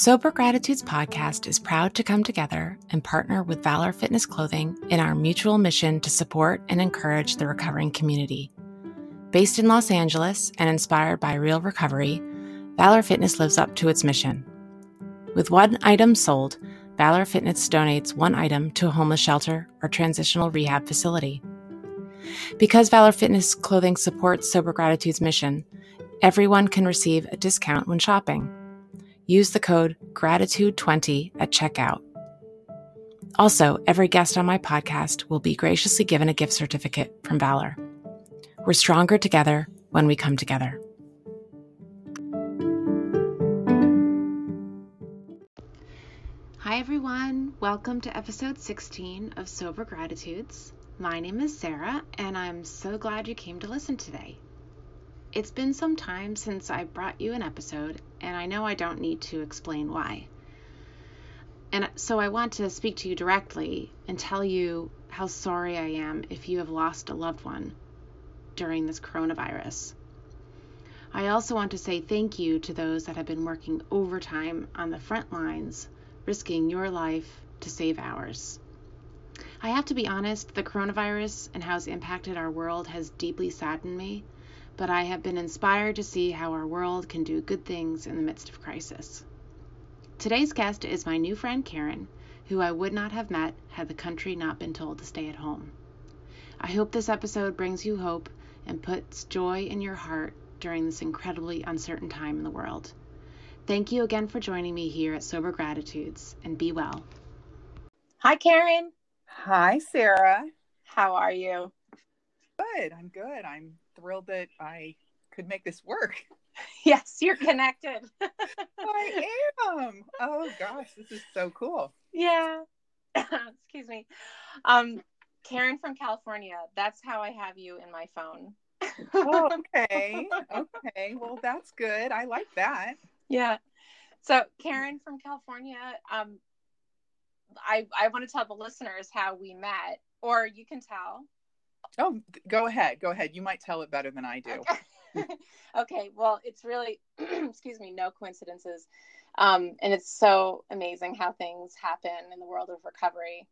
Sober Gratitudes podcast is proud to come together and partner with Valor Fitness Clothing in our mutual mission to support and encourage the recovering community. Based in Los Angeles and inspired by real recovery, Valor Fitness lives up to its mission. With one item sold, Valor Fitness donates one item to a homeless shelter or transitional rehab facility. Because Valor Fitness clothing supports Sober Gratitude's mission, everyone can receive a discount when shopping. Use the code GRATITUDE20 at checkout. Also, every guest on my podcast will be graciously given a gift certificate from Valor. We're stronger together when we come together. Hi, everyone. Welcome to episode 16 of Sober Gratitudes. My name is Sarah, and I'm so glad you came to listen today. It's been some time since I brought you an episode, and I know I don't need to explain why. And so I want to speak to you directly and tell you how sorry I am if you have lost a loved one during this coronavirus. I also want to say thank you to those that have been working overtime on the front lines, risking your life to save ours. I have to be honest, the coronavirus and how it's impacted our world has deeply saddened me, but I have been inspired to see how our world can do good things in the midst of crisis. Today's guest is my new friend Karen, who I would not have met had the country not been told to stay at home. I hope this episode brings you hope and puts joy in your heart during this incredibly uncertain time in the world. Thank you again for joining me here at Sober Gratitudes and be well. Hi, Karen. Hi, Sarah. How are you? Good. I'm good. I'm thrilled that I could make this work. Yes, you're connected. I am. Oh gosh, this is so cool. Yeah. Excuse me. Um, Karen from California. That's how I have you in my phone. oh, okay. Okay. Well, that's good. I like that. Yeah. So, Karen from California, um, I I want to tell the listeners how we met, or you can tell. Oh, go ahead. Go ahead. You might tell it better than I do. Okay. Well, it's really, excuse me, no coincidences. Um, and it's so amazing how things happen in the world of recovery,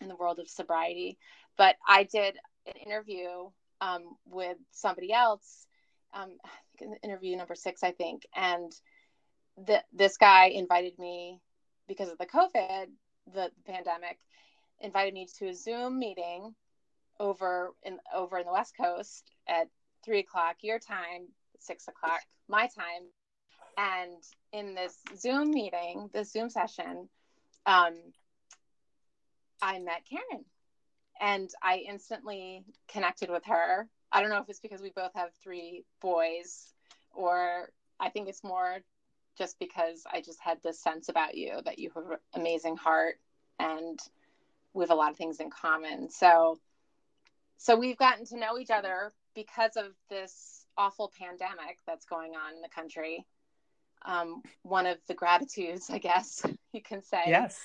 in the world of sobriety. But I did an interview um, with somebody else, um, interview number six, I think. And the, this guy invited me because of the COVID the pandemic, invited me to a Zoom meeting over in over in the West Coast at three o'clock your time, six o'clock my time. And in this Zoom meeting, this Zoom session, um, I met Karen and I instantly connected with her. I don't know if it's because we both have three boys or I think it's more just because I just had this sense about you that you have an amazing heart and we have a lot of things in common. So so we've gotten to know each other because of this awful pandemic that's going on in the country. Um, one of the gratitudes, I guess you can say. Yes.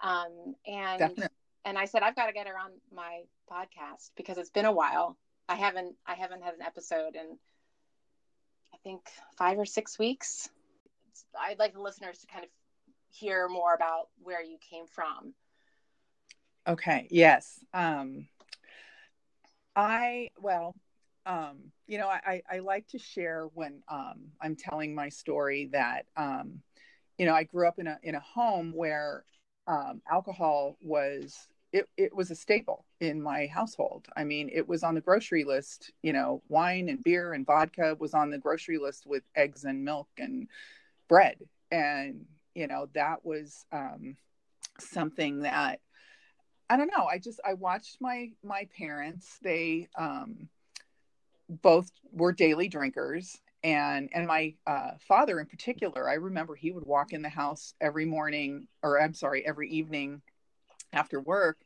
Um, and Definitely. and I said I've got to get her on my podcast because it's been a while. I haven't I haven't had an episode in I think five or six weeks. I'd like the listeners to kind of hear more about where you came from. Okay. Yes. Um, I well, um, you know, I, I like to share when um, I'm telling my story that um, you know I grew up in a in a home where um, alcohol was it, it was a staple in my household. I mean, it was on the grocery list. You know, wine and beer and vodka was on the grocery list with eggs and milk and bread, and you know that was um, something that I don't know. I just I watched my my parents. They um, both were daily drinkers, and and my uh, father in particular. I remember he would walk in the house every morning, or I'm sorry, every evening after work,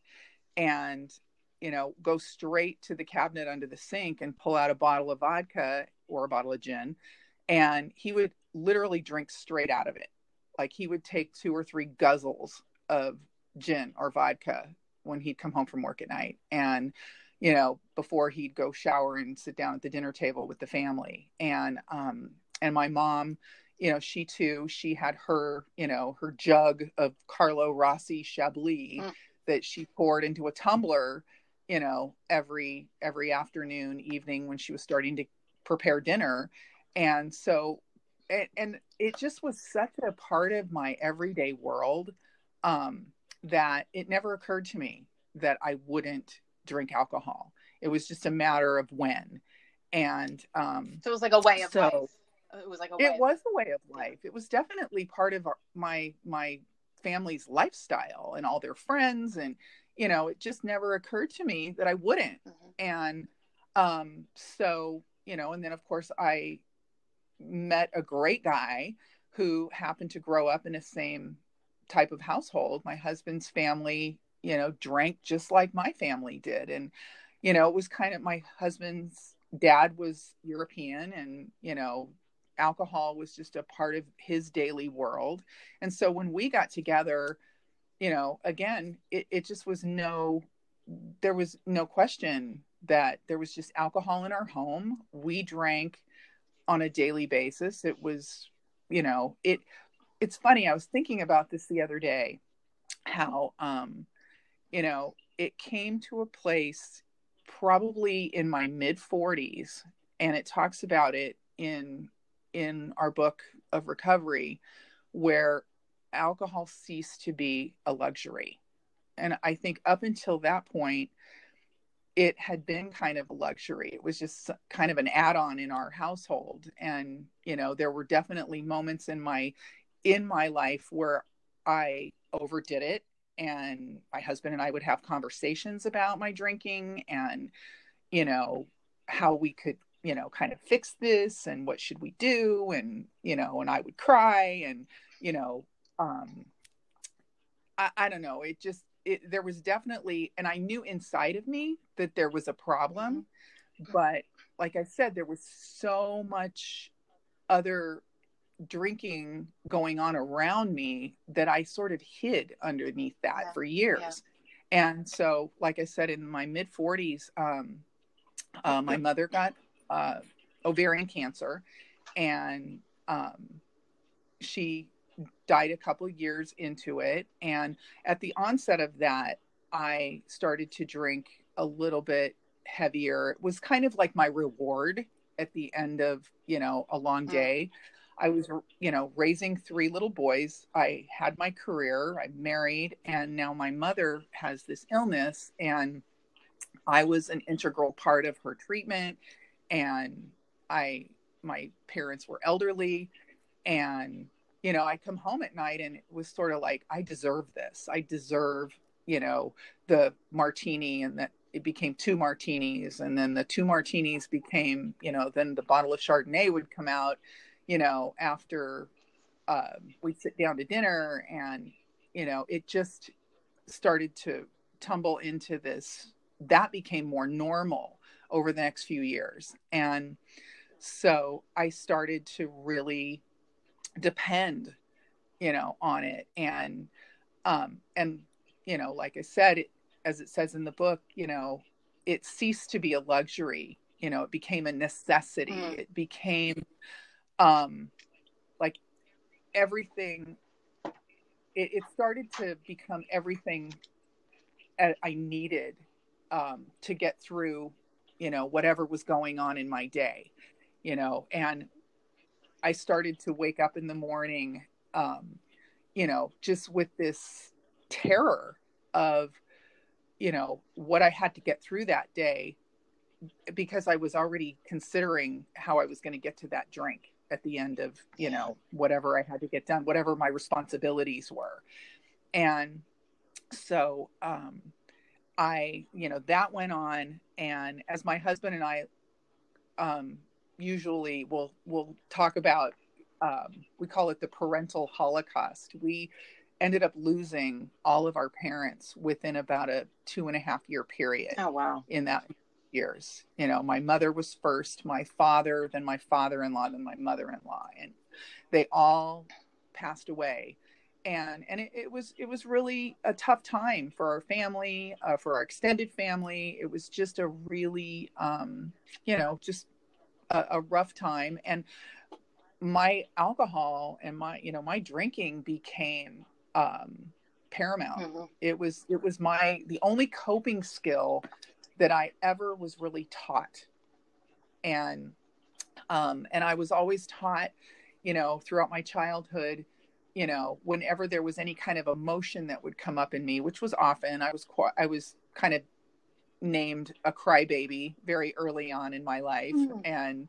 and you know go straight to the cabinet under the sink and pull out a bottle of vodka or a bottle of gin, and he would literally drink straight out of it. Like he would take two or three guzzles of gin or vodka when he'd come home from work at night and you know before he'd go shower and sit down at the dinner table with the family. And um and my mom you know she too she had her you know her jug of carlo rossi chablis mm. that she poured into a tumbler you know every every afternoon evening when she was starting to prepare dinner. And so and, and it just was such a part of my everyday world. Um that it never occurred to me that I wouldn't drink alcohol. It was just a matter of when. And um, so it was like a way of so life. It was like a it was a way of life. It was definitely part of our, my my family's lifestyle and all their friends and you know it just never occurred to me that I wouldn't. Mm-hmm. And um, so you know, and then of course I met a great guy who happened to grow up in the same type of household. My husband's family, you know, drank just like my family did. And, you know, it was kind of my husband's dad was European and, you know, alcohol was just a part of his daily world. And so when we got together, you know, again, it, it just was no, there was no question that there was just alcohol in our home. We drank on a daily basis. It was, you know, it it's funny. I was thinking about this the other day, how, um, you know, it came to a place probably in my mid 40s, and it talks about it in in our book of recovery, where alcohol ceased to be a luxury. And I think up until that point, it had been kind of a luxury. It was just kind of an add on in our household. And, you know, there were definitely moments in my in my life where I overdid it and my husband and I would have conversations about my drinking and you know how we could you know kind of fix this and what should we do and you know and I would cry and you know um I, I don't know it just it, there was definitely and I knew inside of me that there was a problem mm-hmm. but like I said there was so much other drinking going on around me that I sort of hid underneath that yeah. for years. Yeah. And so, like I said, in my mid 40s, um, uh, my mother got uh, ovarian cancer and um, she died a couple years into it. And at the onset of that, I started to drink a little bit heavier. It was kind of like my reward at the end of, you know, a long mm. day. Mm I was, you know, raising three little boys. I had my career, I'm married, and now my mother has this illness. And I was an integral part of her treatment. And I, my parents were elderly. And, you know, I come home at night and it was sort of like, I deserve this. I deserve you know the martini and that it became two martinis and then the two martinis became you know then the bottle of chardonnay would come out you know after um, we'd sit down to dinner and you know it just started to tumble into this that became more normal over the next few years. And so i started to really depend you know on it. And um and you know like i said it, as it says in the book you know it ceased to be a luxury. You know it became a necessity. Mm. it became um like everything it, it started to become everything I needed um, to get through, you know, whatever was going on in my day, you know, and I started to wake up in the morning, um, you know, just with this terror of, you know, what I had to get through that day because I was already considering how I was going to get to that drink at the end of you know whatever i had to get done whatever my responsibilities were. And so um i you know that went on. And as my husband and i um usually will will talk about um we call it the parental holocaust. We ended up losing all of our parents within about a two and a half year period oh wow. in that years. You know, my mother was first, my father, then my father in law, then my mother in law. And they all passed away. And, and it, it, was it was really a tough time for our family uh, for our extended family it was just a really um, you know just a, a rough time and my alcohol and my you know my drinking became um, paramount mm-hmm. it was it was my the only coping skill that I ever was really taught. And um, and I was always taught, you know, throughout my childhood, you know, whenever there was any kind of emotion that would come up in me, which was often, I was I was kind of named a crybaby very early on in my life, mm. and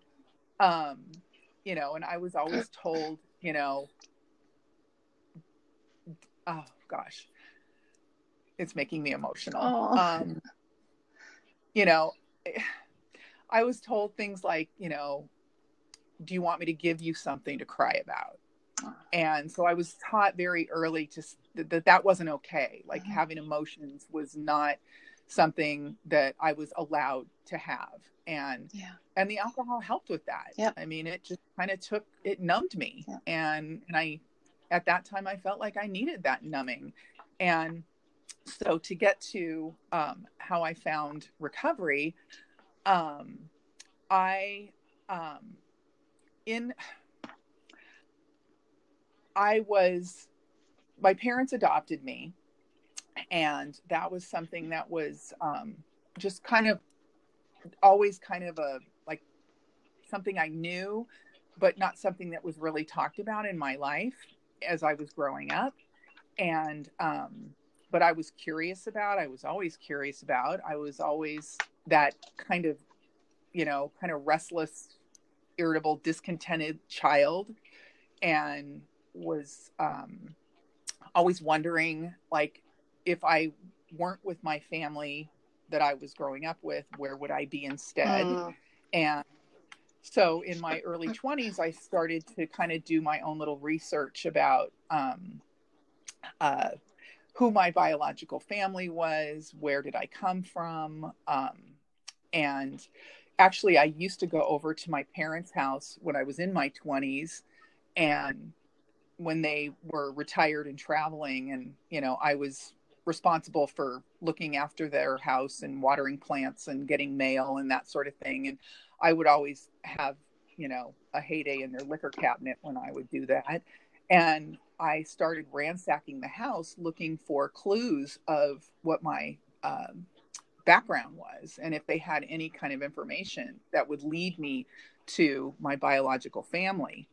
um, you know, and I was always told, you know, oh gosh, it's making me emotional. Um, you know, I was told things like, you know, do you want me to give you something to cry about? And so I was taught very early to that that wasn't okay. Like mm-hmm. having emotions was not something that I was allowed to have. And yeah. and the alcohol helped with that. Yep. I mean, it just kind of took it numbed me. Yep. And and I at that time I felt like I needed that numbing. And so to get to um, how I found recovery, um, I um, in I was my parents adopted me, and that was something that was um, just kind of always kind of a like something I knew, but not something that was really talked about in my life as I was growing up, and um, but I was curious about. I was always curious about. I was always that kind of, you know, kind of restless, irritable, discontented child, and was um, always wondering, like, if I weren't with my family that I was growing up with, where would I be instead? Mm. And so in my early 20s, I started to kind of do my own little research about um, uh, who my biological family was, where did I come from. Um, and actually, I used to go over to my parents' house when I was in my 20s. And when they were retired and traveling, and, you know, I was responsible for looking after their house and watering plants and getting mail and that sort of thing. And I would always have, you know, a heyday in their liquor cabinet when I would do that. And I started ransacking the house looking for clues of what my um, background was and if they had any kind of information that would lead me to my biological family.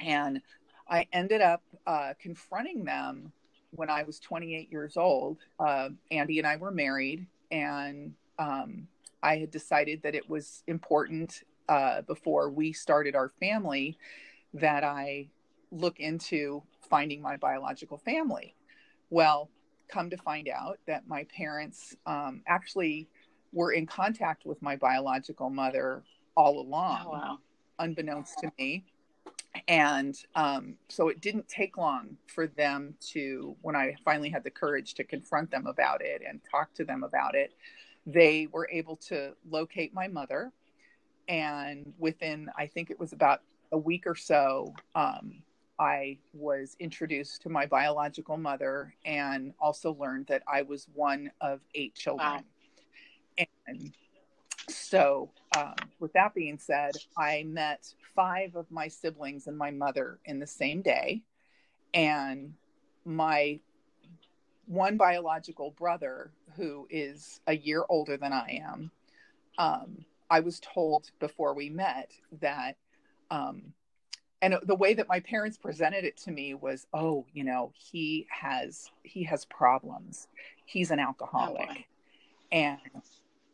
And I ended up uh, confronting them when I was 28 years old. Uh, Andy and I were married, and um, I had decided that it was important uh, before we started our family that I look into finding my biological family. Well, come to find out that my parents um, actually were in contact with my biological mother all along, oh, wow. unbeknownst to me. And um, so it didn't take long for them to, when I finally had the courage to confront them about it and talk to them about it, they were able to locate my mother. And within, I think it was about a week or so, um, I was introduced to my biological mother and also learned that I was one of eight children. Wow. And so, um, with that being said, I met five of my siblings and my mother in the same day. And my one biological brother, who is a year older than I am, um, I was told before we met that um, and the way that my parents presented it to me was oh you know he has he has problems. He's an alcoholic. Oh, and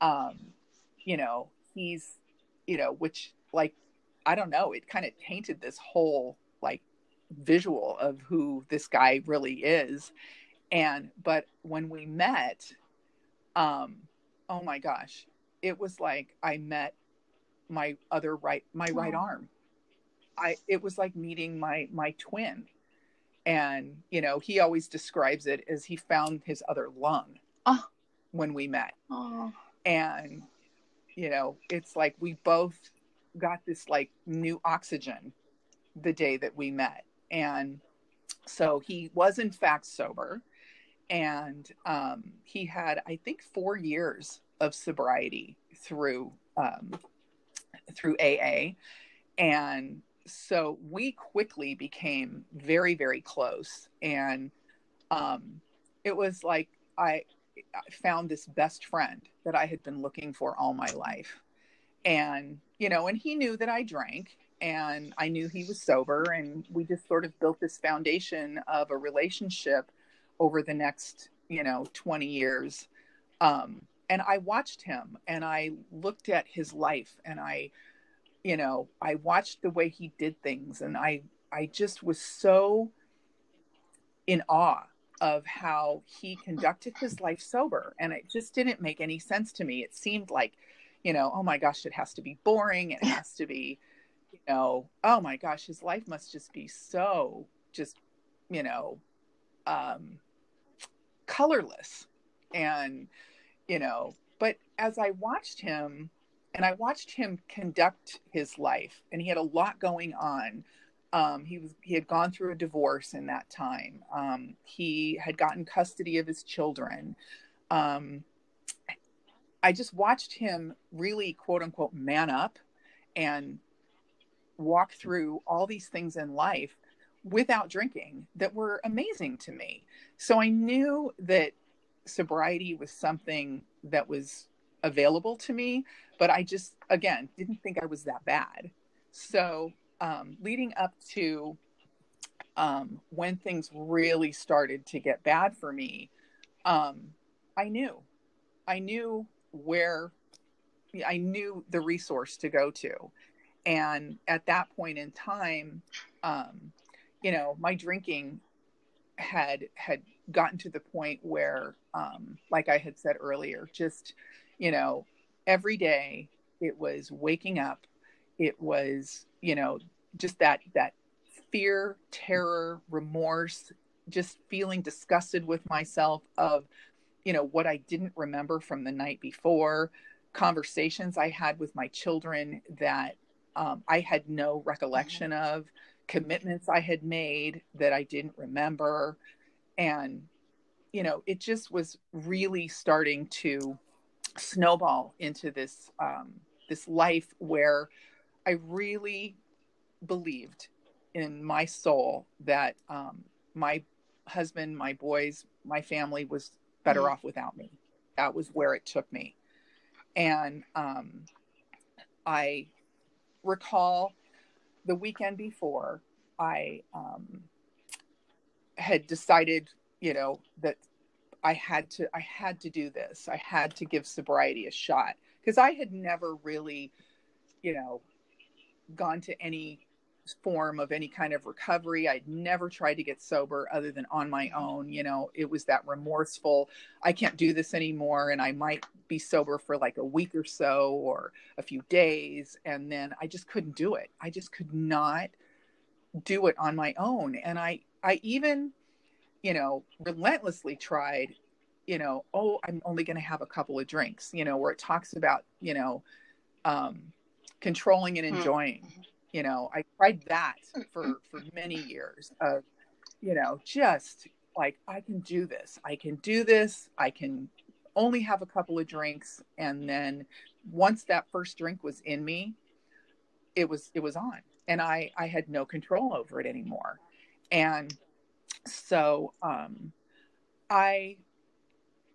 um you know he's you know which like i don't know it kind of tainted this whole like visual of who this guy really is. And but when we met um oh my gosh it was like i met my other right my right arm I it was like meeting my my twin. And you know, he always describes it as he found his other lung oh. when we met. Oh. And you know, it's like we both got this like new oxygen the day that we met. And so he was in fact sober and um, he had i think four years of sobriety through um, through aa and so we quickly became very very close. And um, it was like I, found this best friend that i had been looking for all my life. And you know and he knew that i drank and i knew he was sober. And we just sort of built this foundation of a relationship over the next you know 20 years. Um, and i watched him and i looked at his life and i you know, I watched the way he did things and I I just was so in awe of how he conducted his life sober and it just didn't make any sense to me. It seemed like, you know, oh my gosh, it has to be boring, it has to be, you know, oh my gosh, his life must just be so just, you know, um colorless and you know, but as I watched him and I watched him conduct his life, and he had a lot going on. Um, he was he had gone through a divorce in that time. Um, he had gotten custody of his children. Um, I just watched him really quote unquote man up and walk through all these things in life without drinking that were amazing to me. So I knew that sobriety was something that was available to me, but I just, again, didn't think I was that bad. So, um, leading up to um, when things really started to get bad for me, um, I knew, I knew where, I knew the resource to go to. And at that point in time, um, you know, my drinking had had gotten to the point where, um, like I had said earlier, just you know, every day it was waking up. It was, you know, just that, that fear, terror, remorse, just feeling disgusted with myself of, you know, what I didn't remember from the night before, conversations I had with my children that um, I had no recollection mm-hmm. of, commitments I had made that I didn't remember. And, you know, it just was really starting to snowball into this um, this life where I really believed in my soul that um, my husband, my boys, my family was better mm-hmm. off without me. That was where it took me, and um, I recall the weekend before I um, had decided, you know, that I had to I had to do this. I had to give sobriety a shot because I had never really, you know, gone to any form of any kind of recovery. I'd never tried to get sober other than on my own. You know, it was that remorseful, I can't do this anymore. And I might be sober for like a week or so or a few days. And then I just couldn't do it. I just could not do it on my own. And I, I even, you know, relentlessly tried, you know, oh, I'm only going to have a couple of drinks, you know, where it talks about, you know, um, controlling and hmm. enjoying. Mm-hmm. You know i tried that for for many years of you know just like i can do this. I can do this. I can only have a couple of drinks. And then once that first drink was in me it was it was on. And i i had no control over it anymore. And so um i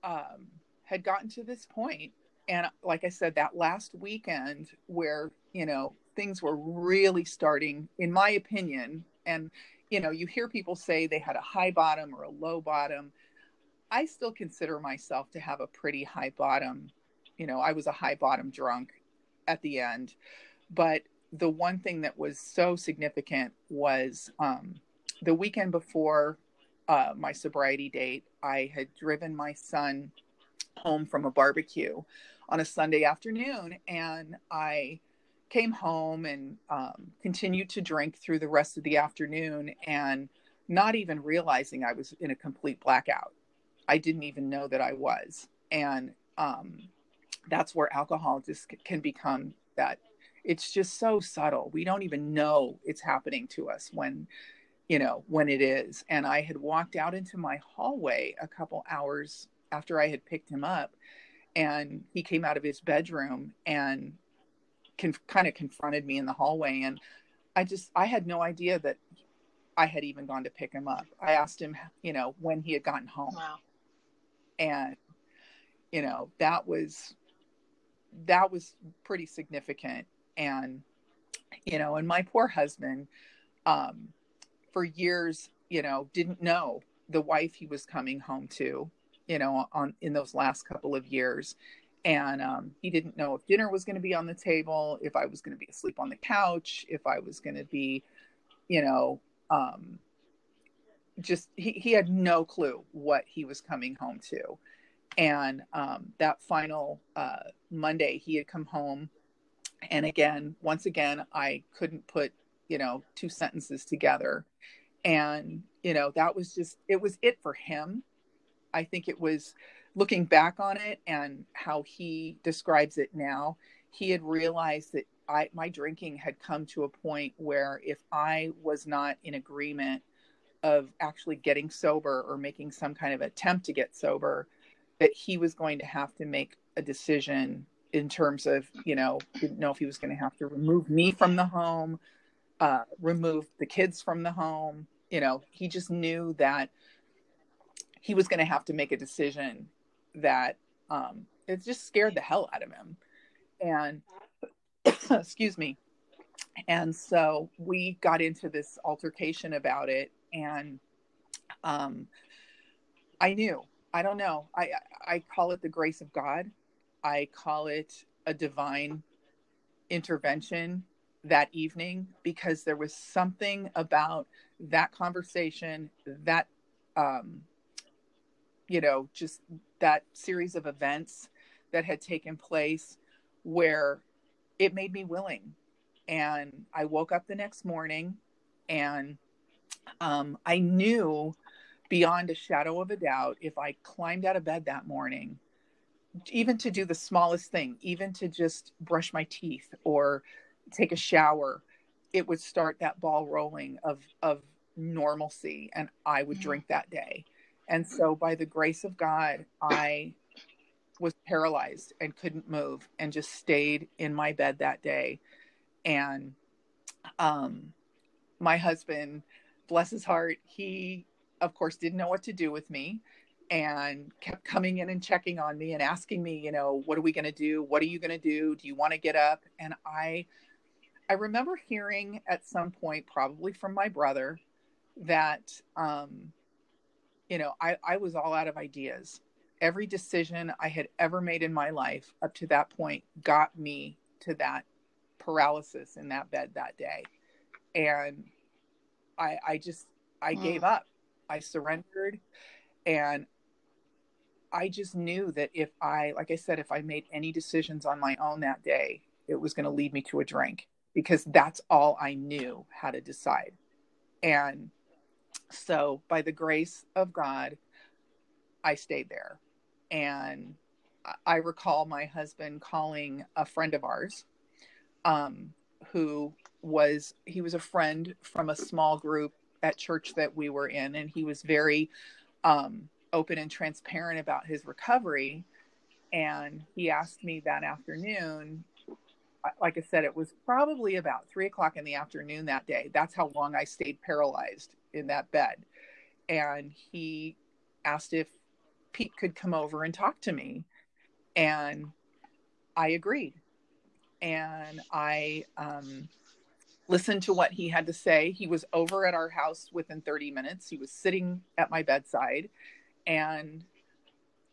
um had gotten to this point and like i said that last weekend where you know things were really starting, in my opinion, and you know, you hear people say they had a high bottom or a low bottom. I still consider myself to have a pretty high bottom. You know, I was a high bottom drunk at the end. But the one thing that was so significant was um, the weekend before uh, my sobriety date, I had driven my son home from a barbecue on a Sunday afternoon. And I came home and um, continued to drink through the rest of the afternoon and not even realizing I was in a complete blackout. I didn't even know that I was. And um, that's where alcohol just can become that it's just so subtle. We don't even know it's happening to us when, you know, when it is. And I had walked out into my hallway a couple hours after I had picked him up and he came out of his bedroom and kind of confronted me in the hallway and i just i had no idea that i had even gone to pick him up i asked him you know when he had gotten home wow. and you know that was that was pretty significant and you know and my poor husband um for years you know didn't know the wife he was coming home to you know on in those last couple of years. And um, he didn't know if dinner was going to be on the table if i was going to be asleep on the couch if i was going to be you know um, just he, he had no clue what he was coming home to. And um, that final uh, monday he had come home. And again once again i couldn't put you know two sentences together. And you know that was just it was it for him. I think it was looking back on it and how he describes it now, he had realized that I my drinking had come to a point where if I was not in agreement of actually getting sober or making some kind of attempt to get sober, that he was going to have to make a decision in terms of, you know, didn't know if he was going to have to remove me from the home, uh, remove the kids from the home. You know, he just knew that he was going to have to make a decision that um, it just scared the hell out of him. And excuse me. And so we got into this altercation about it, and um, I knew. I don't know. I I call it the grace of God. I call it a divine intervention that evening because there was something about that conversation that um, you know, just that series of events that had taken place where it made me willing. And I woke up the next morning and um, I knew beyond a shadow of a doubt if I climbed out of bed that morning, even to do the smallest thing, even to just brush my teeth or take a shower, it would start that ball rolling of, of normalcy and I would mm-hmm. drink that day. And so, by the grace of God, I was paralyzed and couldn't move and just stayed in my bed that day. And um, my husband, bless his heart, he, of course, didn't know what to do with me and kept coming in and checking on me and asking me, you know, what are we going to do? What are you going to do? Do you want to get up? And I, I remember hearing at some point, probably from my brother, that um, you know, I, I was all out of ideas. Every decision I had ever made in my life up to that point got me to that paralysis in that bed that day. and I I just I mm. gave up. I surrendered and I just knew that if I like I said if I made any decisions on my own that day, it was going to lead me to a drink because that's all I knew how to decide. And so by the grace of God, I stayed there. And I recall my husband calling a friend of ours um, who was he was a friend from a small group at church that we were in and he was very um, open and transparent about his recovery and he asked me that afternoon like i said it was probably about three o'clock in the afternoon that day that's how long i stayed paralyzed in that bed and he asked if pete could come over and talk to me and i agreed and i um, listened to what he had to say. He was over at our house within 30 minutes. He was sitting at my bedside. And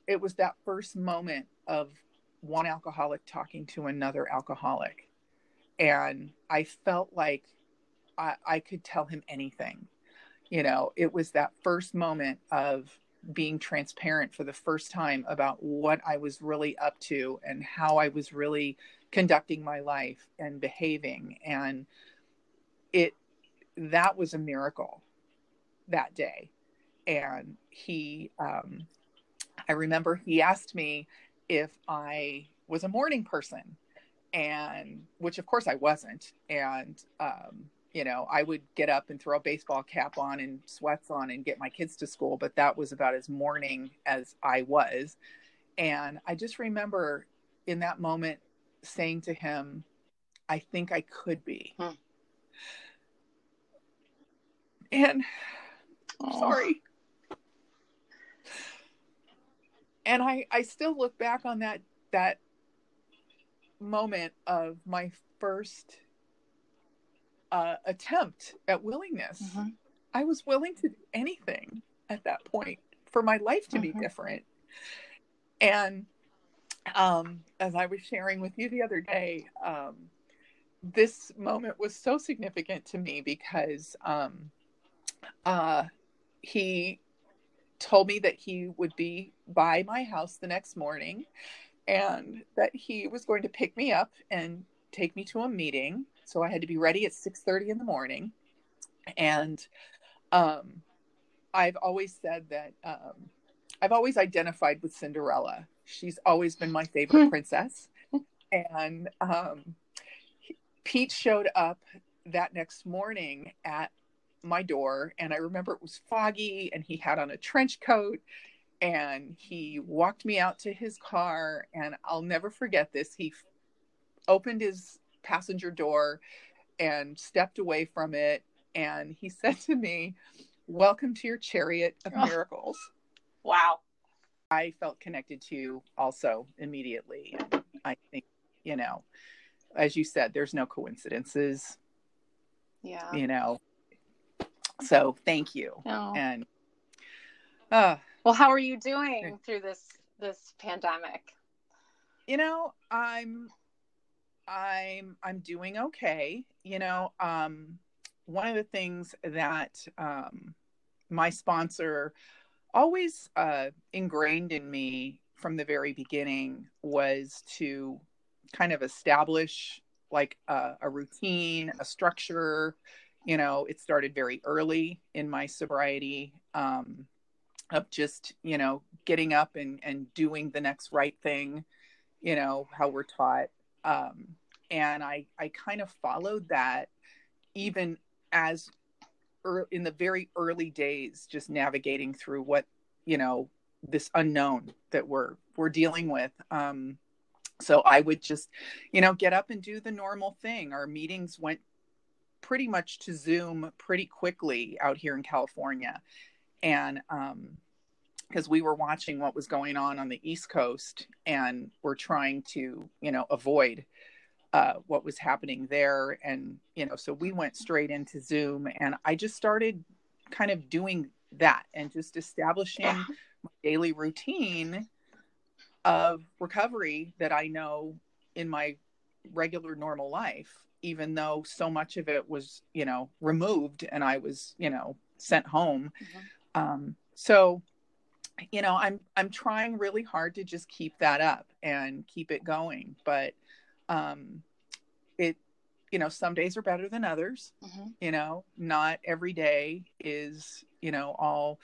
it was that first moment of one alcoholic talking to another alcoholic. And I felt like I, I could tell him anything. You know, it was that first moment of being transparent for the first time about what I was really up to and how I was really conducting my life and behaving. And it that was a miracle that day and he um, i remember he asked me if i was a morning person and which of course i wasn't and um, you know i would get up and throw a baseball cap on and sweats on and get my kids to school but that was about as morning as i was. And i just remember in that moment saying to him i think i could be. Hmm. And oh. sorry and i i still look back on that that moment of my first uh, attempt at willingness mm-hmm. i was willing to do anything at that point for my life to mm-hmm. be different and um, as i was sharing with you the other day um, this moment was so significant to me because um, uh, he told me that he would be by my house the next morning and that he was going to pick me up and take me to a meeting. So i had to be ready at 6.30 in the morning. And um, i've always said that um, i've always identified with cinderella. She's always been my favorite hmm. princess. And um, pete showed up that next morning at my door and I remember it was foggy and he had on a trench coat and he walked me out to his car and I'll never forget this. He f- opened his passenger door and stepped away from it and he said to me, "Welcome to your chariot of oh. miracles." Wow. I felt connected to you also immediately. And I think, you know, as you said, there's no coincidences. Yeah. You know, so thank you. Oh. And uh, well, how are you doing through this this pandemic? You know, I'm I'm I'm doing okay. You know, um, one of the things that um, my sponsor always uh, ingrained in me from the very beginning was to kind of establish like a, a routine, a structure, you know it started very early in my sobriety um, of just you know getting up and and doing the next right thing you know how we're taught. Um, and i i kind of followed that even as er, in the very early days just navigating through what you know this unknown that we're we're dealing with. Um so i would just you know get up and do the normal thing. Our meetings went pretty much to Zoom pretty quickly out here in California. And because um, we were watching what was going on on the East Coast and we're trying to, you know, avoid uh, what was happening there. And, you know, so we went straight into Zoom and I just started kind of doing that and just establishing my daily routine of recovery that I know in my regular normal life even though so much of it was, you know, removed and I was, you know, sent home. Mm-hmm. Um, so, you know, I'm I'm trying really hard to just keep that up and keep it going. But um, it, you know, some days are better than others. Mm-hmm. You know, not every day is, you know, all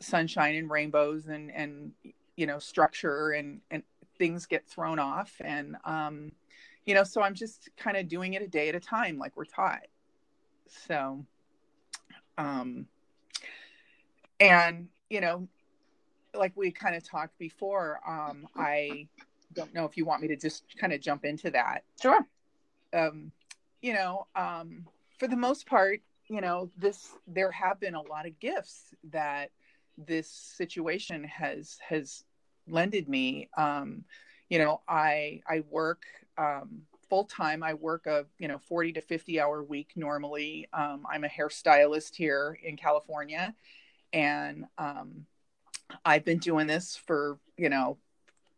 sunshine and rainbows and and you know structure and and things get thrown off and um you know so i'm just kind of doing it a day at a time like we're taught. So um and you know like we kind of talked before um i don't know if you want me to just kind of jump into that. Sure. Um you know um for the most part you know this there have been a lot of gifts that this situation has has lended me. Um you know i i work um full time i work a you know 40 to 50 hour week normally. Um, i'm a hairstylist here in california. And um i've been doing this for you know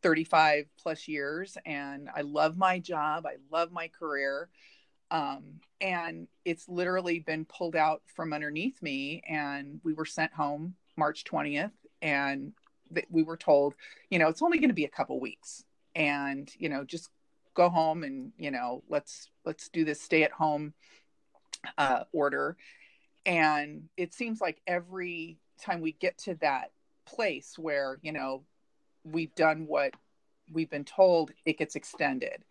35 plus years. And i love my job. I love my career. Um, and it's literally been pulled out from underneath me. And we were sent home March 20th, and th- we were told, you know, it's only going to be a couple weeks, and you know, just go home and you know, let's let's do this stay at home uh, order. And it seems like every time we get to that place where you know we've done what we've been told, it gets extended.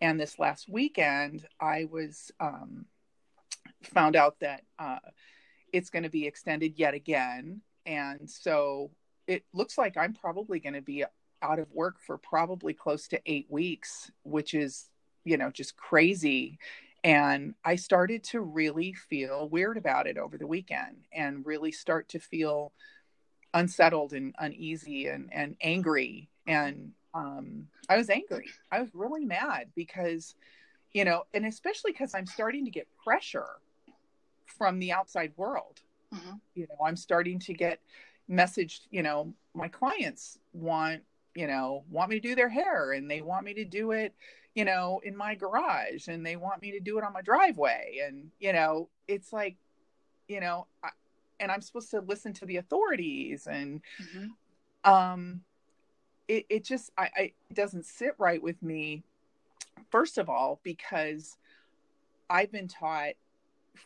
And this last weekend, I was um, found out that uh, it's going to be extended yet again and so it looks like I'm probably going to be out of work for probably close to eight weeks, which is, you know, just crazy. And I started to really feel weird about it over the weekend and really start to feel unsettled and uneasy and, and angry. And um, I was angry. I was really mad because, you know, and especially because I'm starting to get pressure from the outside world Mm-hmm. You know, I'm starting to get messaged, you know, my clients want, you know, want me to do their hair and they want me to do it, you know, in my garage and they want me to do it on my driveway. And, you know, it's like, you know, I, and I'm supposed to listen to the authorities and, mm-hmm. um, it, it just, I, I, it doesn't sit right with me. First of all, because I've been taught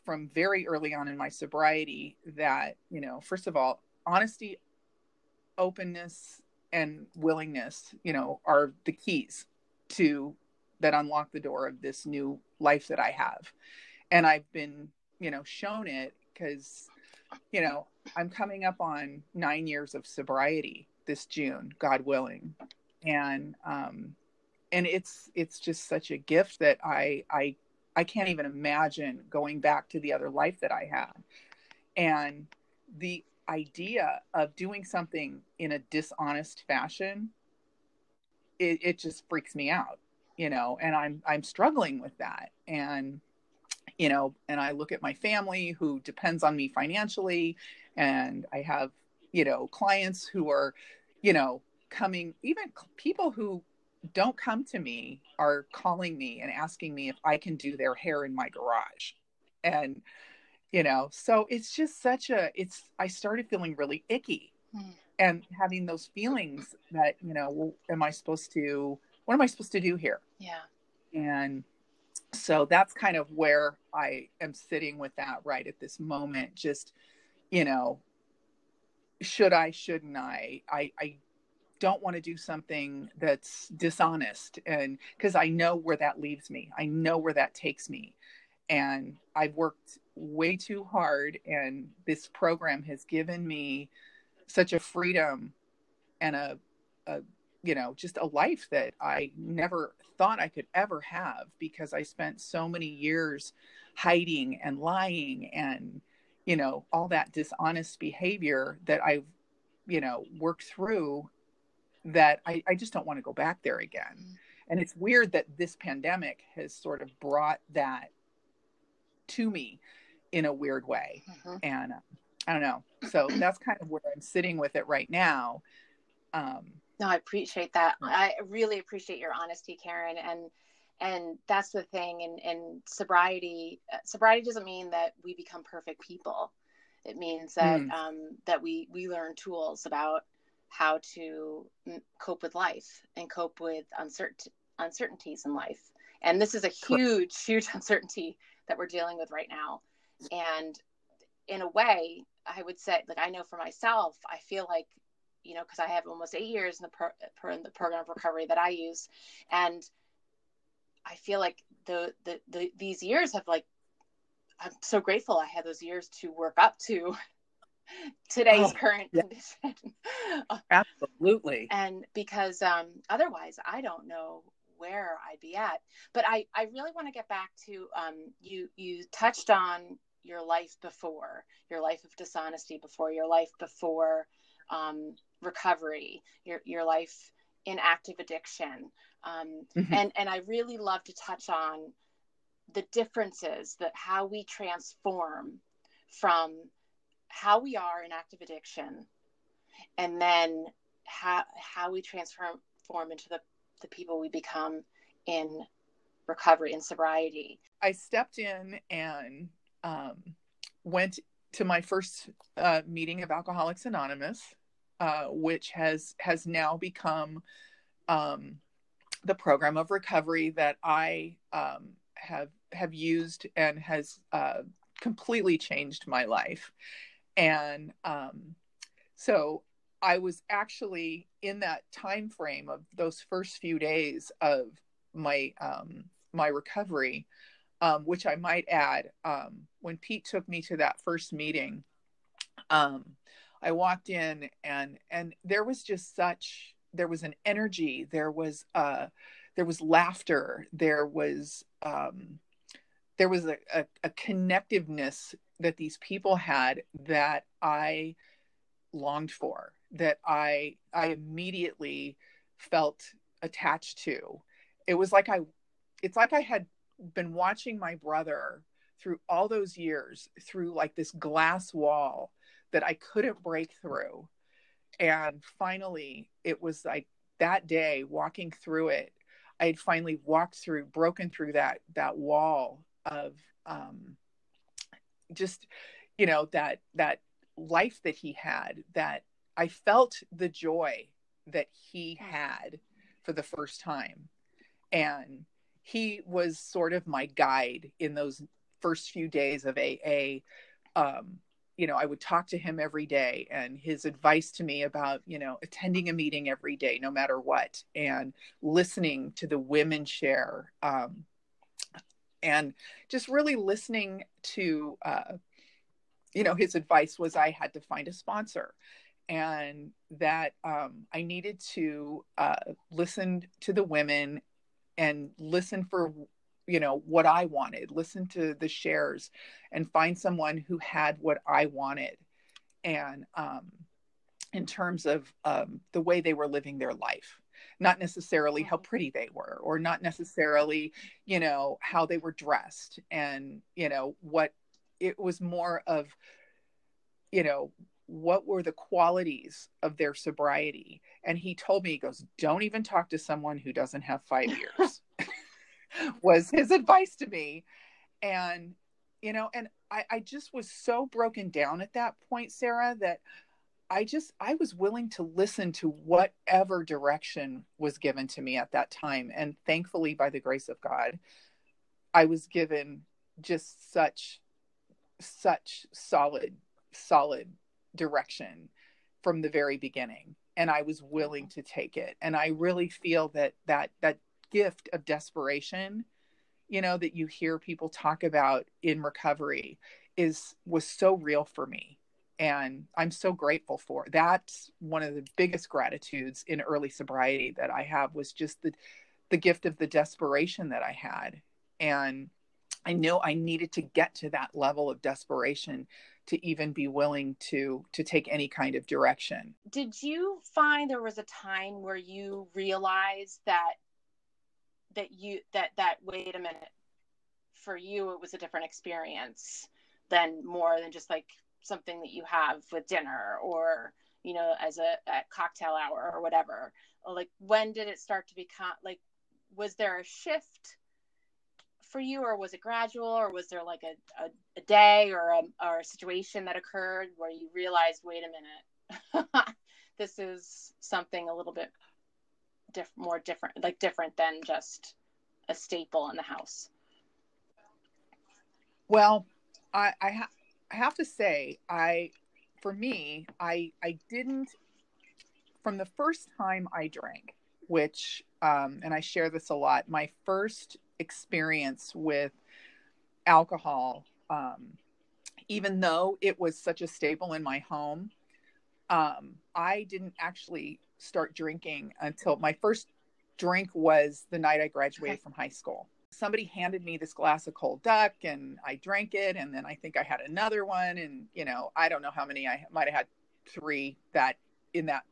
from very early on in my sobriety that, you know, first of all, honesty, openness, and willingness, you know, are the keys to that unlock the door of this new life that I have. And I've been, you know, shown it because, you know, I'm coming up on nine years of sobriety this June, God willing. And, um, and it's, it's just such a gift that I, I I can't even imagine going back to the other life that I had. And the idea of doing something in a dishonest fashion, it, it just freaks me out, you know, and I'm I'm struggling with that. And you know, and I look at my family who depends on me financially, and I have, you know, clients who are, you know, coming, even people who don't come to me are calling me and asking me if I can do their hair in my garage. And, you know, so it's just such a, it's, I started feeling really icky mm. and having those feelings that, you know, well, am I supposed to, what am I supposed to do here? Yeah. And so that's kind of where I am sitting with that right at this moment. Just, you know, should I, shouldn't I? I, I don't want to do something that's dishonest and because I know where that leaves me. I know where that takes me. And I've worked way too hard and this program has given me such a freedom and a, a you know, just a life that I never thought I could ever have because I spent so many years hiding and lying and you know all that dishonest behavior that I've you know worked through that I, I just don't want to go back there again. And it's weird that this pandemic has sort of brought that to me in a weird way. Mm-hmm. And uh, I don't know. So that's kind of where I'm sitting with it right now. Um, no, I appreciate that. I really appreciate your honesty, Karen. And and that's the thing and and sobriety uh, sobriety doesn't mean that we become perfect people it means that mm. um, that we we learn tools about how to cope with life and cope with uncertain uncertainties in life and this is a huge huge uncertainty that we're dealing with right now and in a way i would say like i know for myself i feel like you know because i have almost eight years in the, pro, in the program of recovery that i use and I feel like the, the, the these years have like I'm so grateful I had those years to work up to today's oh, current yeah. condition. Absolutely. And because um, otherwise, I don't know where I'd be at. But I, I really want to get back to um, you. You touched on your life before, your life of dishonesty before, your life before um, recovery, your your life in active addiction. Um, mm-hmm. and, and I really love to touch on the differences that how we transform from how we are in active addiction and then how, how we transform into the, the people we become in recovery and sobriety. I stepped in and um, went to my first uh, meeting of Alcoholics Anonymous, uh, which has has now become um, the program of recovery that I um, have have used and has uh, completely changed my life. And um, so I was actually in that time frame of those first few days of my um, my recovery, um, which I might add, um, when Pete took me to that first meeting, um, I walked in and and there was just such there was an energy there was uh there was laughter there was um there was a, a, a connectiveness that these people had that i longed for that i i immediately felt attached to. It was like i it's like i had been watching my brother through all those years through like this glass wall that i couldn't break through. And finally it was like that day walking through it i had finally walked through broken through that that wall of um just you know that that life that he had that i felt the joy that he had for the first time. And he was sort of my guide in those first few days of aa um, you know, I would talk to him every day and his advice to me about, you know, attending a meeting every day, no matter what, and listening to the women share. Um, and just really listening to, uh, you know, his advice was I had to find a sponsor and that um, I needed to uh, listen to the women and listen for you know what i wanted listen to the shares and find someone who had what i wanted. And um, in terms of um, the way they were living their life not necessarily how pretty they were or not necessarily you know how they were dressed and you know what it was more of you know what were the qualities of their sobriety and he told me he goes don't even talk to someone who doesn't have five years was his advice to me. And, you know, and I, I just was so broken down at that point, Sarah, that I just, I was willing to listen to whatever direction was given to me at that time. And thankfully, by the grace of God, I was given just such, such solid, solid direction from the very beginning and i was willing to take it. And i really feel that that that gift of desperation you know that you hear people talk about in recovery is was so real for me. And i'm so grateful for that's one of the biggest gratitudes in early sobriety that i have was just the the gift of the desperation that i had. And i know i needed to get to that level of desperation to even be willing to to take any kind of direction. Did you find there was a time where you realized that that you that that wait a minute for you it was a different experience than more than just like something that you have with dinner or you know as a, a cocktail hour or whatever? Like when did it start to become like was there a shift for you, or was it gradual, or was there like a, a, a day or a, or a situation that occurred where you realized, wait a minute, this is something a little bit diff- more different, like different than just a staple in the house? Well, I I, ha- I have to say, I for me, I I didn't from the first time I drank, which um, and I share this a lot. My first experience with alcohol, um, even though it was such a staple in my home, um, I didn't actually start drinking until my first drink was the night I graduated okay. from high school. Somebody handed me this glass of cold duck and I drank it. And then I think I had another one. And, you know, I don't know how many I might have had three that in that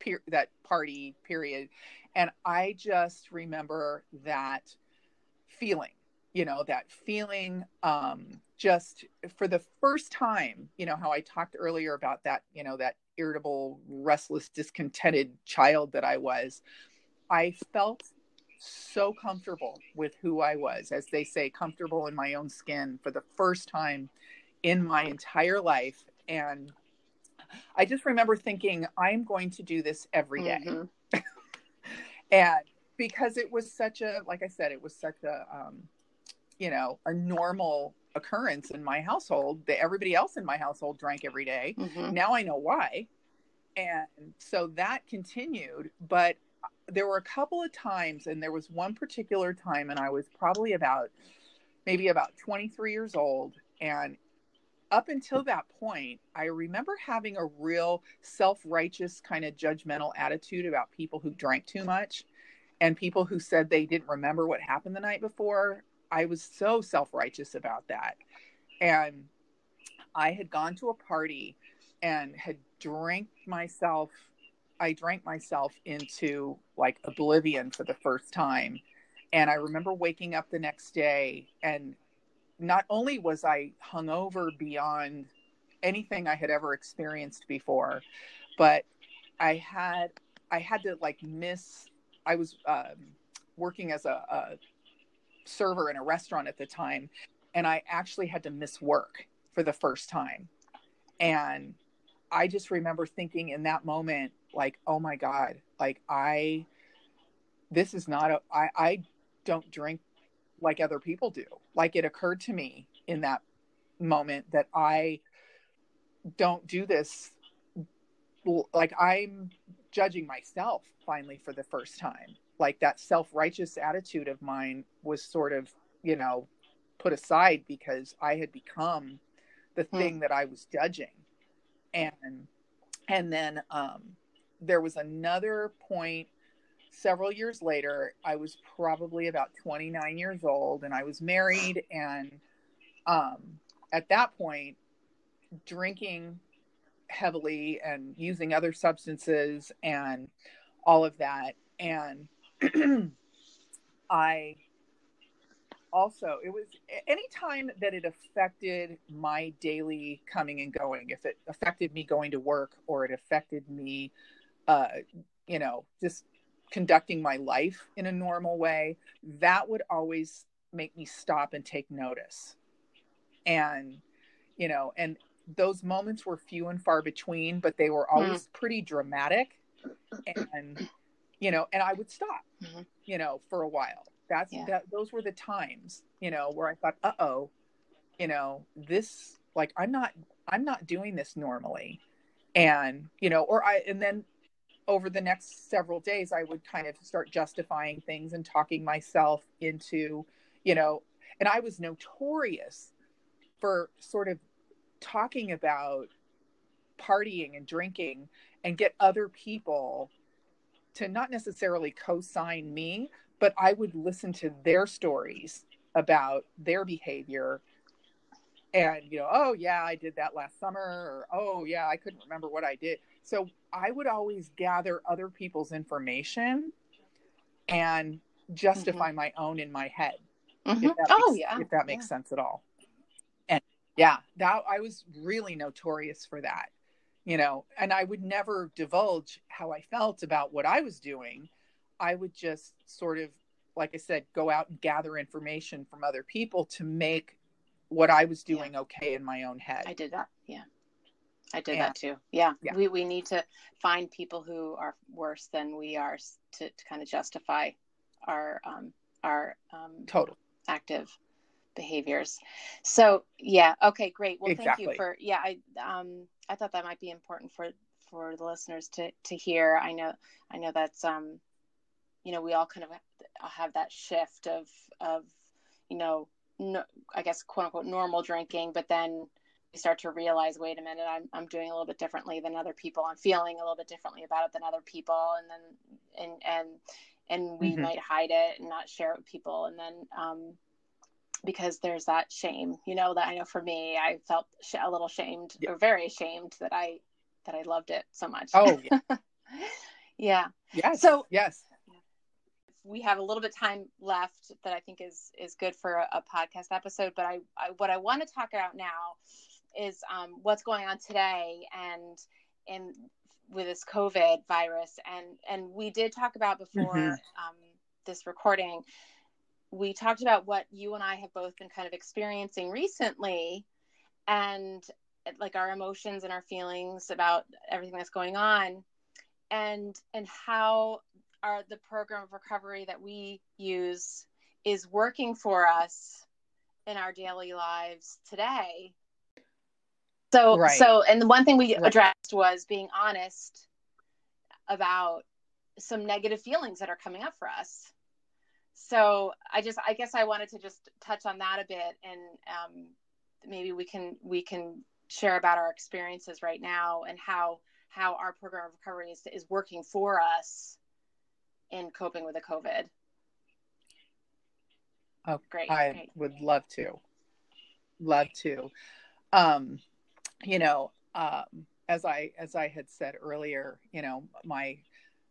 per- that party period. And I just remember that feeling, you know, that feeling um, just for the first time, you know, how I talked earlier about that, you know, that irritable, restless, discontented child that I was, I felt so comfortable with who I was, as they say, comfortable in my own skin for the first time in my entire life. And I just remember thinking, I'm going to do this every day. Mm-hmm. and because it was such a, like I said, it was such a, um, you know, a normal occurrence in my household that everybody else in my household drank every day. Mm-hmm. Now I know why. And so that continued, but there were a couple of times and there was one particular time and I was probably about maybe about 23 years old and up until that point, I remember having a real self righteous kind of judgmental attitude about people who drank too much and people who said they didn't remember what happened the night before. I was so self righteous about that. And I had gone to a party and had drank myself, I drank myself into like oblivion for the first time. And I remember waking up the next day and not only was I hungover beyond anything I had ever experienced before, but I had I had to like miss. I was um, working as a, a server in a restaurant at the time, and I actually had to miss work for the first time. And I just remember thinking in that moment, like, oh my God, like I, this is not a, I, I don't drink like other people do. Like it occurred to me in that moment that I don't do this. Like I'm judging myself finally for the first time. Like that self-righteous attitude of mine was sort of you know put aside because i had become the hmm. thing that i was judging. And and then um there was another point several years later. I was probably about 29 years old and i was married and um at that point drinking heavily and using other substances and all of that. And I also it was any time that it affected my daily coming and going if it affected me going to work or it affected me uh you know just conducting my life in a normal way that would always make me stop and take notice. And you know and those moments were few and far between but they were always mm. pretty dramatic and you know, and I would stop, mm-hmm. you know, for a while. That's yeah. that those were the times, you know, where I thought, uh oh, you know, this like I'm not I'm not doing this normally. And, you know, or I and then over the next several days I would kind of start justifying things and talking myself into, you know, and I was notorious for sort of talking about partying and drinking and get other people to not necessarily co-sign me, but I would listen to their stories about their behavior and you know oh yeah i did that last summer or oh yeah i couldn't remember what i did so i would always gather other people's information and justify mm-hmm. my own in my head mm-hmm. oh makes, yeah if that makes yeah. sense at all yeah that i was really notorious for that you know, and I would never divulge how I felt about what I was doing. I would just sort of like I said, go out and gather information from other people to make what I was doing yeah. okay in my own head. I did that. Yeah. I did that too. Yeah. yeah. We we need to find people who are worse than we are to, to kind of justify our um our um total active behaviors. So yeah, okay, great. Well exactly. thank you for yeah, I um I thought that might be important for for the listeners to to hear. I know I know that's um you know, we all kind of have that shift of of you know, no, I guess quote unquote normal drinking, but then we start to realize, wait a minute, I'm I'm doing a little bit differently than other people. I'm feeling a little bit differently about it than other people, and then and and and we mm-hmm. might hide it and not share it with people, and then um, because there's that shame, you know, that I know for me, I felt sh- a little shamed yeah. or very ashamed that I that I loved it so much. Oh, yeah. yeah. Yes. So yes, we have a little bit time left that I think is is good for a, a podcast episode. But I, I, what I want to talk about now is um, what's going on today and and with this COVID virus and and we did talk about before mm-hmm. um, this recording. We talked about what you and I have both been kind of experiencing recently, and like our emotions and our feelings about everything that's going on, and and how our the program of recovery that we use is working for us in our daily lives today. So right. so and the one thing we right. addressed was being honest about some negative feelings that are coming up for us. So I just I guess I wanted to just touch on that a bit and um, maybe we can we can share about our experiences right now and how how our program of recovery is, is working for us in coping with the COVID? Oh, great. I great. would love to. Love to. Um, you know, um, as I as I had said earlier, you know, my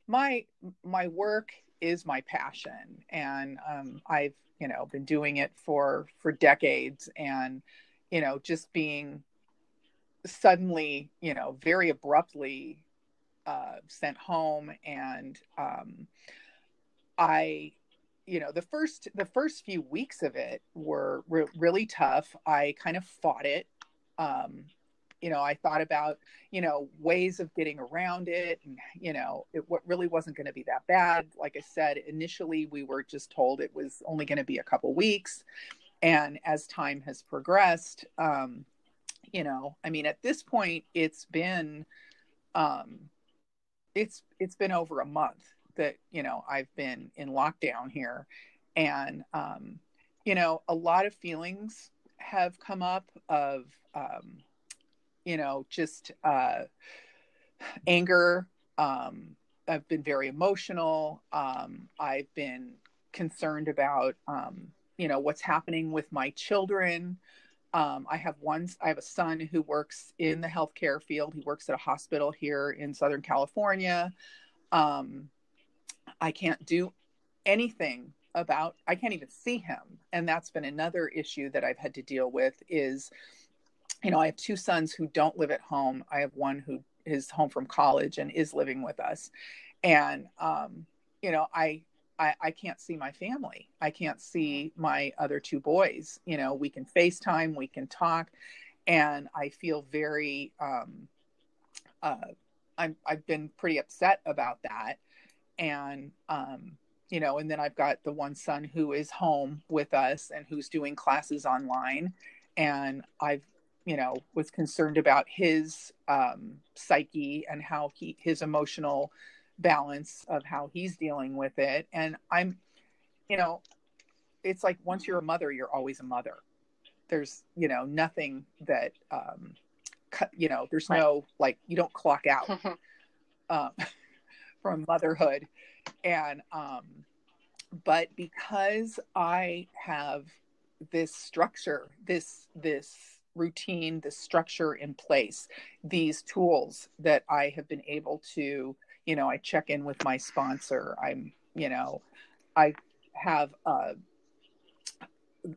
my my work is my passion, and um, I've you know been doing it for for decades, and you know, just being suddenly, you know, very abruptly uh, sent home. And um, i you know the first the first few weeks of it were re- really tough. I kind of fought it um, you know i thought about you know ways of getting around it and you know it what really wasn't going to be that bad. Like i said initially we were just told it was only going to be a couple weeks. And as time has progressed um, you know i mean at this point it's been um, it's it's been over a month that you know I've been in lockdown here, and um, you know a lot of feelings have come up of um, you know just uh, anger. Um, I've been very emotional. Um, I've been concerned about um, you know what's happening with my children. Um, I have one, I have a son who works in the healthcare field. He works at a hospital here in Southern California. Um, I can't do anything about, I can't even see him. And that's been another issue that I've had to deal with is, you know, I have two sons who don't live at home. I have one who is home from college and is living with us. And, um, you know, I, I, I can't see my family. I can't see my other two boys. You know, we can FaceTime, we can talk, and I feel very. Um, uh, I'm I've been pretty upset about that, and um, you know, and then I've got the one son who is home with us and who's doing classes online, and I've you know was concerned about his um, psyche and how he his emotional balance of how he's dealing with it. And I'm, you know, it's like once you're a mother, you're always a mother. There's, you know, nothing that, um, you know, there's right. no like you don't clock out um, from motherhood, and um, but because I have this structure, this this routine, this structure in place, these tools that I have been able to you know i check in with my sponsor. I'm you know i have a,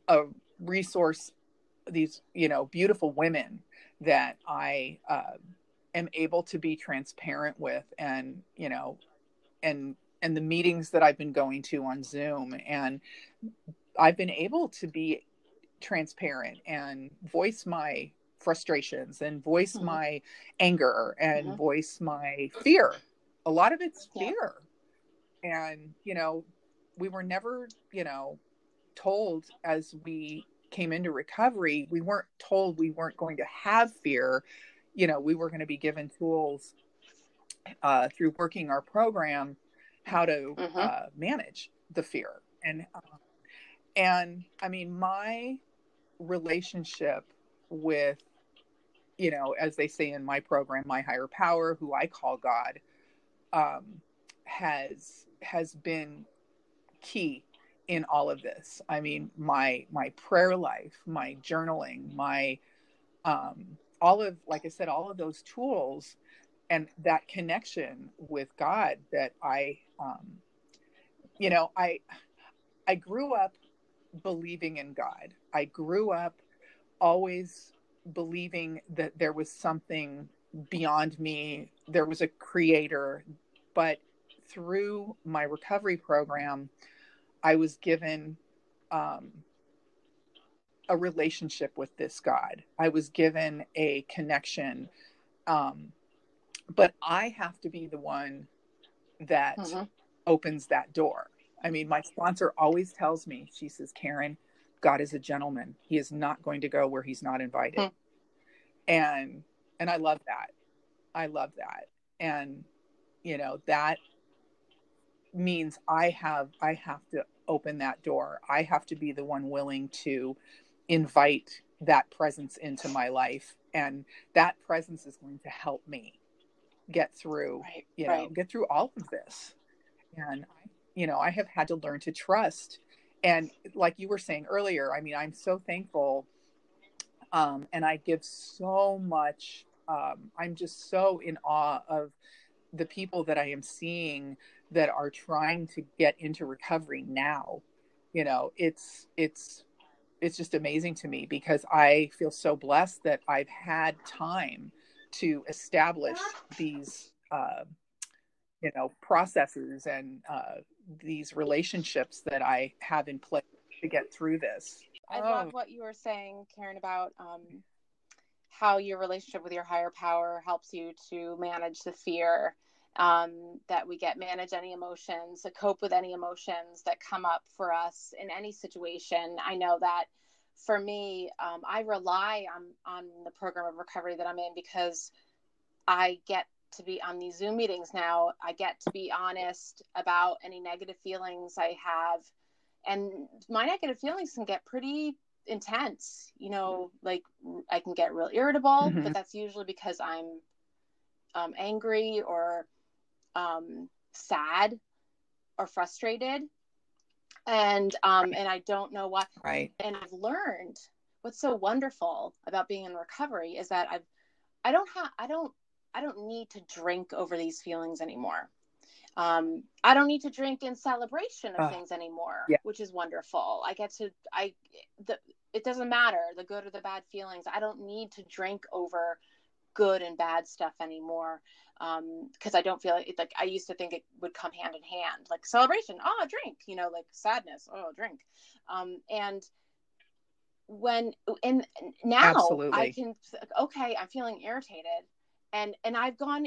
a resource these you know beautiful women that i uh, am able to be transparent with and you know and and the meetings that I've been going to on Zoom. And I've been able to be transparent and voice my frustrations and voice mm-hmm. my anger and mm-hmm. voice my fear. A lot of it's fear. Yeah. And, you know, we were never, you know, told as we came into recovery, we weren't told we weren't going to have fear. You know, we were going to be given tools uh, through working our program how to mm-hmm. uh, manage the fear. And, uh, and I mean, my relationship with you know as they say in my program my higher power who i call god um, has has been key in all of this. I mean my my prayer life my journaling my um, all of like i said all of those tools and that connection with god that i um, you know i i grew up believing in god i grew up always believing that there was something beyond me, there was a creator. But through my recovery program, I was given um, a relationship with this God. I was given a connection. Um, but I have to be the one that mm-hmm. opens that door. I mean, my sponsor always tells me, she says, Karen, God is a gentleman. He is not going to go where he's not invited. Hmm. And and I love that. I love that. And you know, that means I have I have to open that door. I have to be the one willing to invite that presence into my life and that presence is going to help me get through right, you know get through all of this and you know i have had to learn to trust. And like you were saying earlier i mean i'm so thankful um, and i give so much um, i'm just so in awe of the people that i am seeing that are trying to get into recovery now. You know it's it's it's just amazing to me because i feel so blessed that i've had time to establish these uh, you know processes and uh, these relationships that I have in place to get through this. I oh. love what you were saying, Karen, about um, how your relationship with your higher power helps you to manage the fear um, that we get, manage any emotions, to cope with any emotions that come up for us in any situation. I know that for me, um, I rely on on the program of recovery that I'm in because I get to be on these Zoom meetings now. I get to be honest about any negative feelings I have. And my negative feelings can get pretty intense. You know, like I can get real irritable, mm-hmm. but that's usually because I'm um, angry or um, sad or frustrated. And um, and I don't know why. Right. And I've learned what's so wonderful about being in recovery is that I've I don't have I don't I don't need to drink over these feelings anymore. Um, I don't need to drink in celebration of uh, things anymore, yeah. which is wonderful. I get to, I, the, it doesn't matter the good or the bad feelings. I don't need to drink over good and bad stuff anymore. Um, cause I don't feel like, like I used to think it would come hand in hand, like celebration, oh, drink, you know, like sadness, oh, drink. Um, and when, and now Absolutely. I can, okay, I'm feeling irritated and and i've gone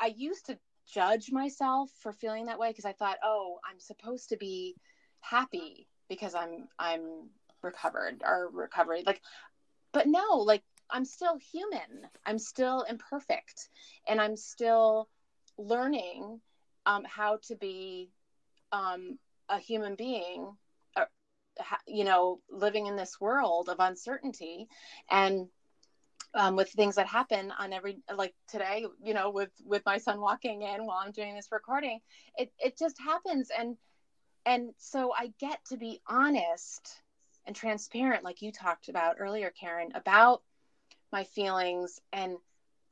i used to judge myself for feeling that way because i thought oh i'm supposed to be happy because i'm i'm recovered or recovery like but no like i'm still human. I'm still imperfect and i'm still learning um, how to be um, a human being uh, you know living in this world of uncertainty. And um, with things that happen on every like today you know with with my son walking in while i'm doing this recording it it just happens. And and so i get to be honest and transparent like you talked about earlier karen about my feelings. And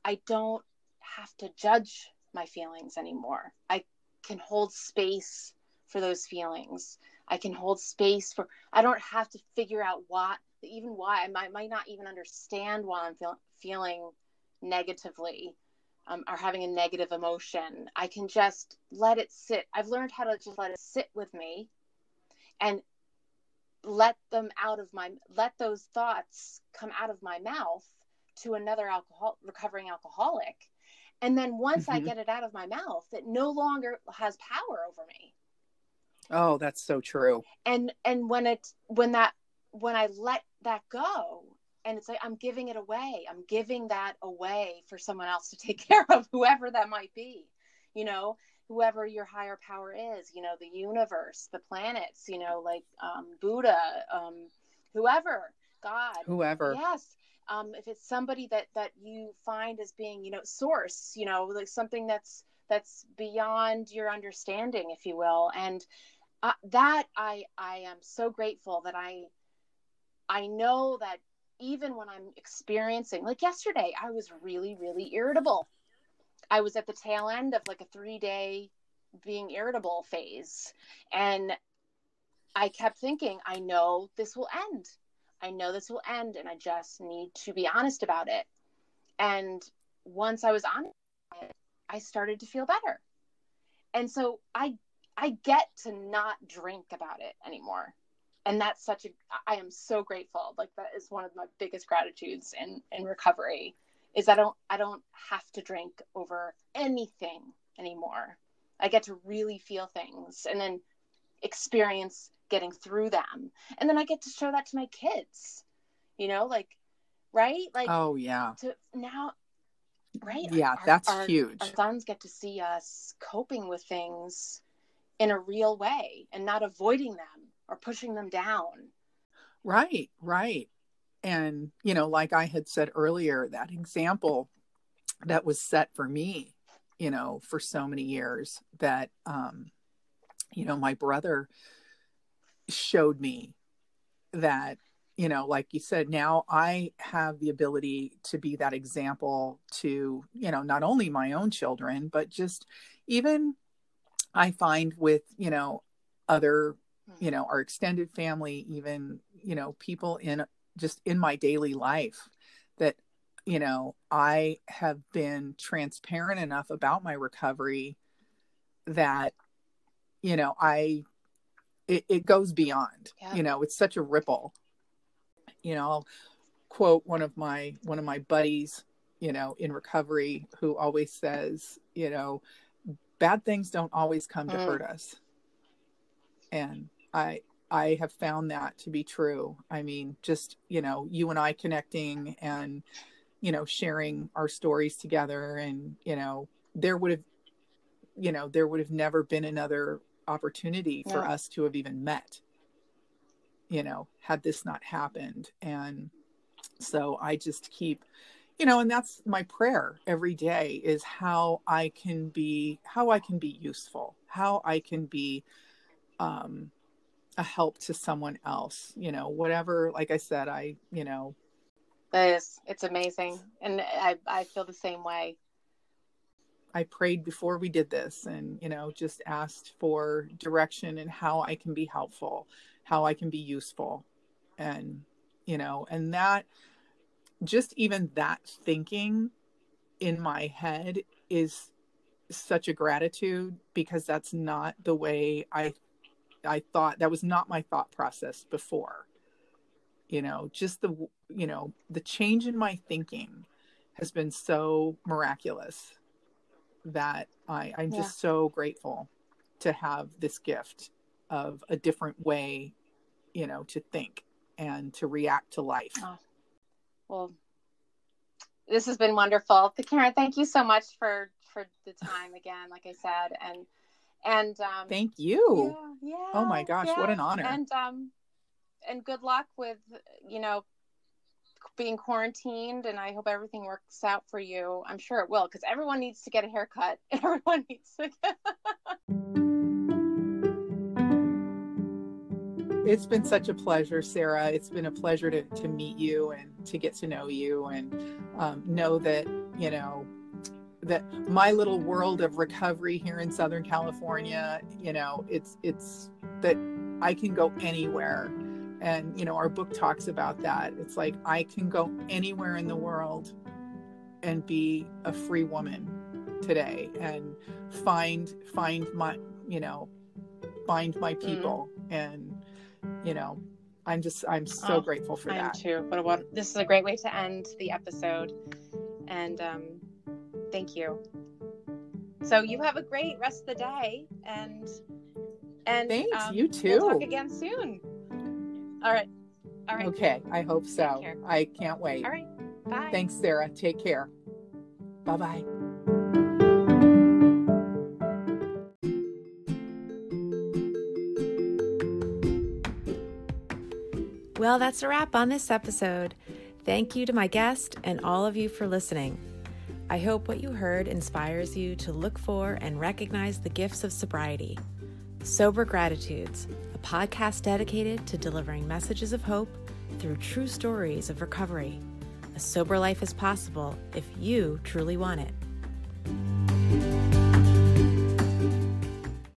i don't have to judge my feelings anymore. I can hold space for those feelings. I can hold space for i don't have to figure out what even why I might, might not even understand why I'm feel, feeling negatively um, are having a negative emotion, I can just let it sit. I've learned how to just let it sit with me and let them out of my let those thoughts come out of my mouth to another alcohol recovering alcoholic and then once mm-hmm. i get it out of my mouth it no longer has power over me oh that's so true and and when it when that when i let that go and it's like i'm giving it away. I'm giving that away for someone else to take care of whoever that might be you know whoever your higher power is you know the universe the planets you know like um, buddha um, whoever god. Whoever. Yes. Um, if it's somebody that that you find as being you know source you know like something that's that's beyond your understanding if you will. And uh, that i i am so grateful that i i know that even when i'm experiencing like yesterday i was really really irritable i was at the tail end of like a three day being irritable phase and i kept thinking i know this will end I know this will end and I just need to be honest about it. And once I was honest, I started to feel better. And so I I get to not drink about it anymore. And that's such a I am so grateful. Like that is one of my biggest gratitudes in in recovery is I don't I don't have to drink over anything anymore. I get to really feel things and then experience getting through them. And then i get to show that to my kids you know like right? Like oh yeah. to now right? Yeah our, that's our, huge. our sons get to see us coping with things in a real way and not avoiding them or pushing them down. Right right. And you know like i had said earlier that example that was set for me you know for so many years that um you know my brother showed me that you know like you said now i have the ability to be that example to you know not only my own children but just even i find with you know other you know our extended family even you know people in just in my daily life that you know i have been transparent enough about my recovery that you know i it, it goes beyond yeah. you know it's such a ripple you know I'll quote one of my one of my buddies you know in recovery who always says you know bad things don't always come to mm. hurt us and i i have found that to be true i mean just you know you and i connecting and you know sharing our stories together and you know there would have you know there would have never been another opportunity for yeah. us to have even met you know had this not happened and so i just keep you know and that's my prayer every day is how i can be how i can be useful how i can be um a help to someone else you know whatever like i said i you know. It is it's amazing. And i i feel the same way. I prayed before we did this and, you know, just asked for direction and how I can be helpful, how I can be useful. And, you know, and that just even that thinking in my head is such a gratitude because that's not the way I I thought that was not my thought process before. You know, just the you know, the change in my thinking has been so miraculous that I, I'm yeah. just so grateful to have this gift of a different way, you know, to think and to react to life. Oh. Well, this has been wonderful. Karen, thank you so much for for the time again, like I said, and and um, thank you. Yeah, yeah oh my gosh, yeah. what an honor! And um, and good luck with you know being quarantined and I hope everything works out for you. I'm sure it will because everyone needs to get a haircut. and Everyone needs to get It's been such a pleasure, Sarah. It's been a pleasure to, to meet you and to get to know you and um, know that, you know, that my little world of recovery here in Southern California, you know, it's it's that I can go anywhere. And you know our book talks about that. It's like i can go anywhere in the world and be a free woman today and find find my you know find my Mm. people. And you know i'm just i'm so Oh, grateful for I that. too. What this is a great way to end the episode, and um, thank you. So you have a great rest of the day, and and Thanks, um, you too. We'll talk again soon. All right. All right. okay i hope so i can't wait All right. Bye. thanks sarah take care bye bye Well, that's a wrap on this episode. Thank you to my guest and all of you for listening. I hope what you heard inspires you to look for and recognize the gifts of sobriety. Sober Gratitudes, a podcast dedicated to delivering messages of hope through true stories of recovery. A sober life is possible if you truly want it.